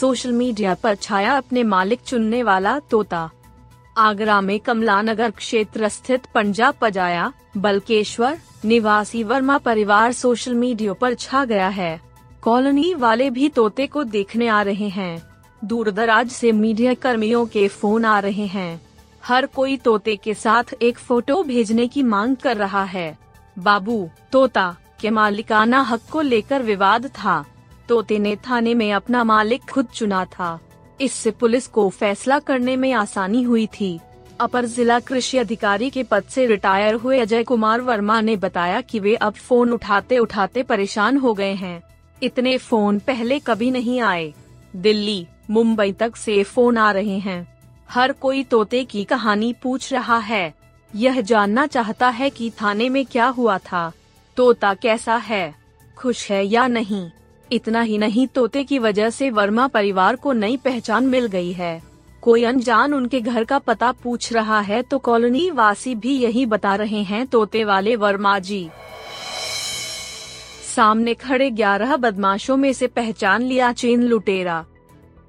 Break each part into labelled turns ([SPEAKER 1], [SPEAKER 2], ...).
[SPEAKER 1] Social media पर छाया अपने मालिक चुनने वाला तोता। आगरा में कमला नगर क्षेत्र स्थित पंजाब पजाया, बलकेश्वर, निवासी वर्मा परिवार सोशल मीडिया पर छा गया है। कॉलोनी वाले भी तोते को देखने आ रहे हैं। दूर दराज से मीडिया कर्मियों के फ़ोन आ रहे हैं। हर कोई तोते के साथ एक फ़ोटो भेजने की मांग कर रहा है। बाबू, तोता, के मालिकाना हक को लेकर विवाद था। तोते ने थाने में अपना मालिक खुद चुना था। इससे पुलिस को फैसला करने में आसानी हुई थी। अपर जिला कृषि अधिकारी के पद से रिटायर हुए अजय कुमार वर्मा ने बताया कि वे अब फ़ोन उठाते उठाते परेशान हो गए हैं। इतने फ़ोन पहले कभी नहीं आए। दिल्ली, मुंबई तक से फ़ोन आ रहे हैं। हर कोई तोते की कहानी पूछ रहा है। यह जानना चाहता है कि थाने में क्या हुआ था। तोता कैसा है? खुश है या नहीं? इतना ही नहीं, तोते की वजह से वर्मा परिवार को नई पहचान मिल गई है। कोई अनजान उनके घर का पता पूछ रहा है तो कॉलोनी वासी भी यही बता रहे हैं, तोते वाले वर्मा जी। सामने खड़े ग्यारह बदमाशों में से पहचान लिया चेन लुटेरा।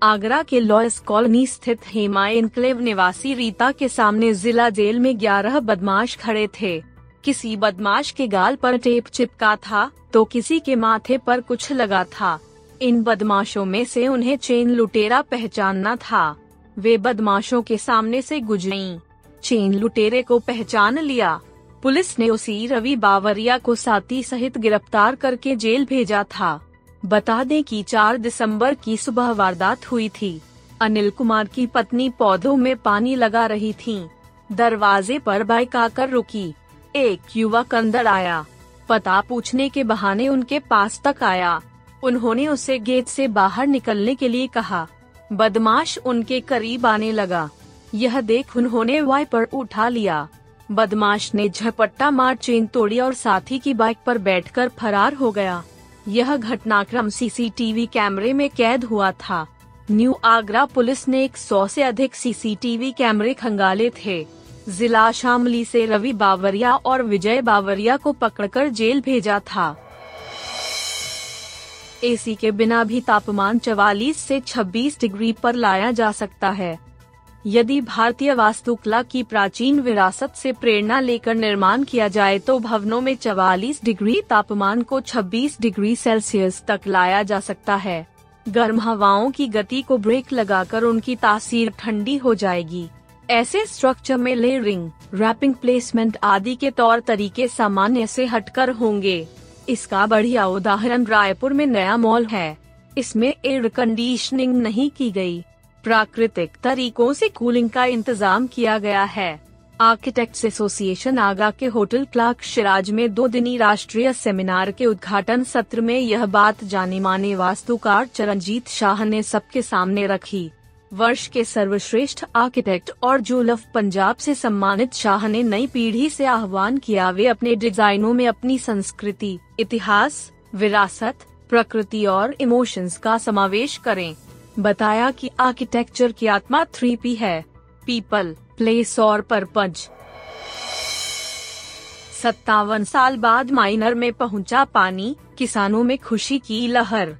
[SPEAKER 1] आगरा के लॉयस कॉलोनी स्थित हेमा इनक्लेव निवासी रीता के सामने जिला जेल में ग्यारह बदमाश खड़े थे। किसी बदमाश के गाल पर टेप चिपका था तो किसी के माथे पर कुछ लगा था। इन बदमाशों में से उन्हें चेन लुटेरा पहचानना था। वे बदमाशों के सामने से गुजरी। चेन लुटेरे को पहचान लिया। पुलिस ने उसी रवि बावरिया को साथी सहित गिरफ़्तार करके जेल भेजा था। बता दें कि 4 दिसंबर की सुबह वारदात हुई थी। अनिल कुमार की पत्नी पौधों में पानी लगा रही थी। दरवाजे पर बाइक आकर रुकी। एक युवक अंदर आया। पता पूछने के बहाने उनके पास तक आया। उन्होंने उसे गेट से बाहर निकलने के लिए कहा। बदमाश उनके करीब आने लगा। यह देख उन्होंने वाइपर उठा लिया। बदमाश ने झपट्टा मार चेन तोड़ी और साथी की बाइक पर बैठकर फरार हो गया। यह घटनाक्रम सीसीटीवी कैमरे में कैद हुआ था। न्यू आगरा पुलिस ने एक सौ से अधिक सीसीटीवी कैमरे खंगाले थे। जिला शामली से रवि बावरिया और विजय बावरिया को पकड़कर जेल भेजा था। एसी के बिना भी तापमान 44 से 26 डिग्री पर लाया जा सकता है। यदि भारतीय वास्तुकला की प्राचीन विरासत से प्रेरणा लेकर निर्माण किया जाए तो भवनों में 44 डिग्री तापमान को 26 डिग्री सेल्सियस तक लाया जा सकता है। गर्म हवाओं की गति को ब्रेक लगाकर उनकी तासीर ठंडी हो जाएगी। ऐसे स्ट्रक्चर में लेयरिंग, रैपिंग प्लेसमेंट आदि के तौर तरीके सामान्य से हटकर होंगे। इसका बढ़िया उदाहरण रायपुर में नया मॉल है। इसमें एयर कंडीशनिंग नहीं की गई। प्राकृतिक तरीकों से कूलिंग का इंतज़ाम किया गया है। आर्किटेक्ट्स एसोसिएशन आगा के होटल क्लार्क शिराज में दो दिनी राष्ट्रीय सेमिनार के उद्घाटन सत्र में यह बात जाने माने वास्तुकार चरणजीत शाह ने सबके सामने रखी। वर्ष के सर्वश्रेष्ठ आर्किटेक्ट और जूलफ पंजाब से सम्मानित शाह ने नई पीढ़ी से आह्वान किया वे अपने डिजाइनों में अपनी संस्कृति, इतिहास, विरासत, प्रकृति और इमोशंस का समावेश करें। बताया कि आर्किटेक्चर की आत्मा थ्री पी है, पीपल, प्लेस और परपज सत्तावन साल बाद माइनर में पहुँचा पानी, किसानों में खुशी की लहर।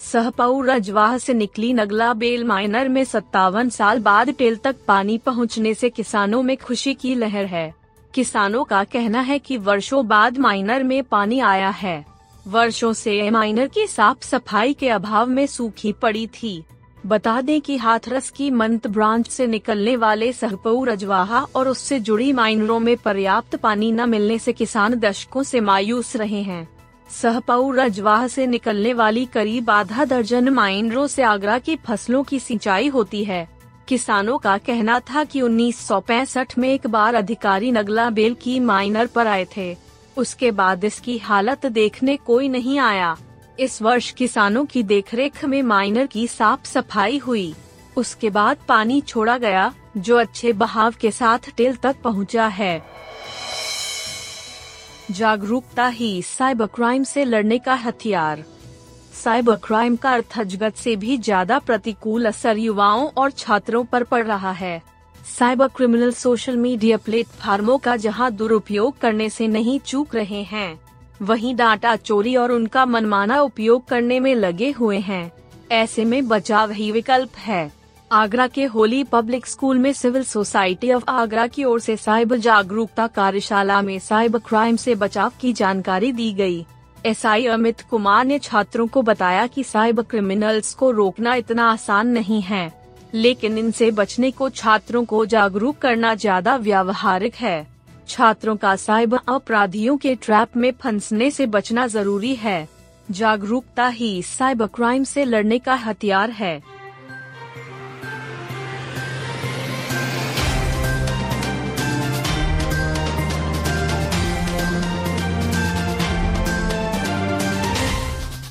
[SPEAKER 1] सहपऊ रजवाह से निकली नगला बेल माइनर में सत्तावन साल बाद टेल तक पानी पहुँचने से किसानों में खुशी की लहर है। किसानों का कहना है कि वर्षों बाद माइनर में पानी आया है। वर्षों से माइनर की साफ़ सफ़ाई के अभाव में सूखी पड़ी थी। बता दें कि हाथरस की मंत ब्रांच से निकलने वाले सहपऊ रजवाहा और उससे जुड़ी माइनरों में पर्याप्त पानी न मिलने से किसान दशकों से मायूस रहे हैं। सहपऊ रजवाह से निकलने वाली करीब आधा दर्जन माइनरों से आगरा की फ़सलों की सिंचाई होती है। किसानों का कहना था कि 1965 में एक बार अधिकारी नगला बेल की माइनर पर आए थे। उसके बाद इसकी हालत देखने कोई नहीं आया। इस वर्ष किसानों की देखरेख में माइनर की साफ़ सफ़ाई हुई। उसके बाद पानी छोड़ा गया, जो अच्छे बहाव के साथ टेल तक पहुँचा है। जागरूकता ही साइबर क्राइम से लड़ने का हथियार। साइबर क्राइम का अर्थजगत से भी ज़्यादा प्रतिकूल असर युवाओं और छात्रों पर पड़ रहा है। साइबर क्रिमिनल सोशल मीडिया प्लेटफार्मों का जहाँ दुरुपयोग करने से नहीं चूक रहे हैं, वहीं डाटा चोरी और उनका मनमाना उपयोग करने में लगे हुए हैं। ऐसे में बचाव ही विकल्प है। आगरा के होली पब्लिक स्कूल में सिविल सोसाइटी ऑफ़ आगरा की ओर से साइबर जागरूकता कार्यशाला में साइबर क्राइम से बचाव की जानकारी दी गई। एसआई अमित कुमार ने छात्रों को बताया कि साइबर क्रिमिनल्स को रोकना इतना आसान नहीं है, लेकिन इनसे बचने को छात्रों को जागरूक करना ज़्यादा व्यावहारिक है। छात्रों का साइबर अपराधियों के ट्रैप में फंसने से बचना ज़रूरी है। जागरूकता ही साइबर क्राइम से लड़ने का हथियार है।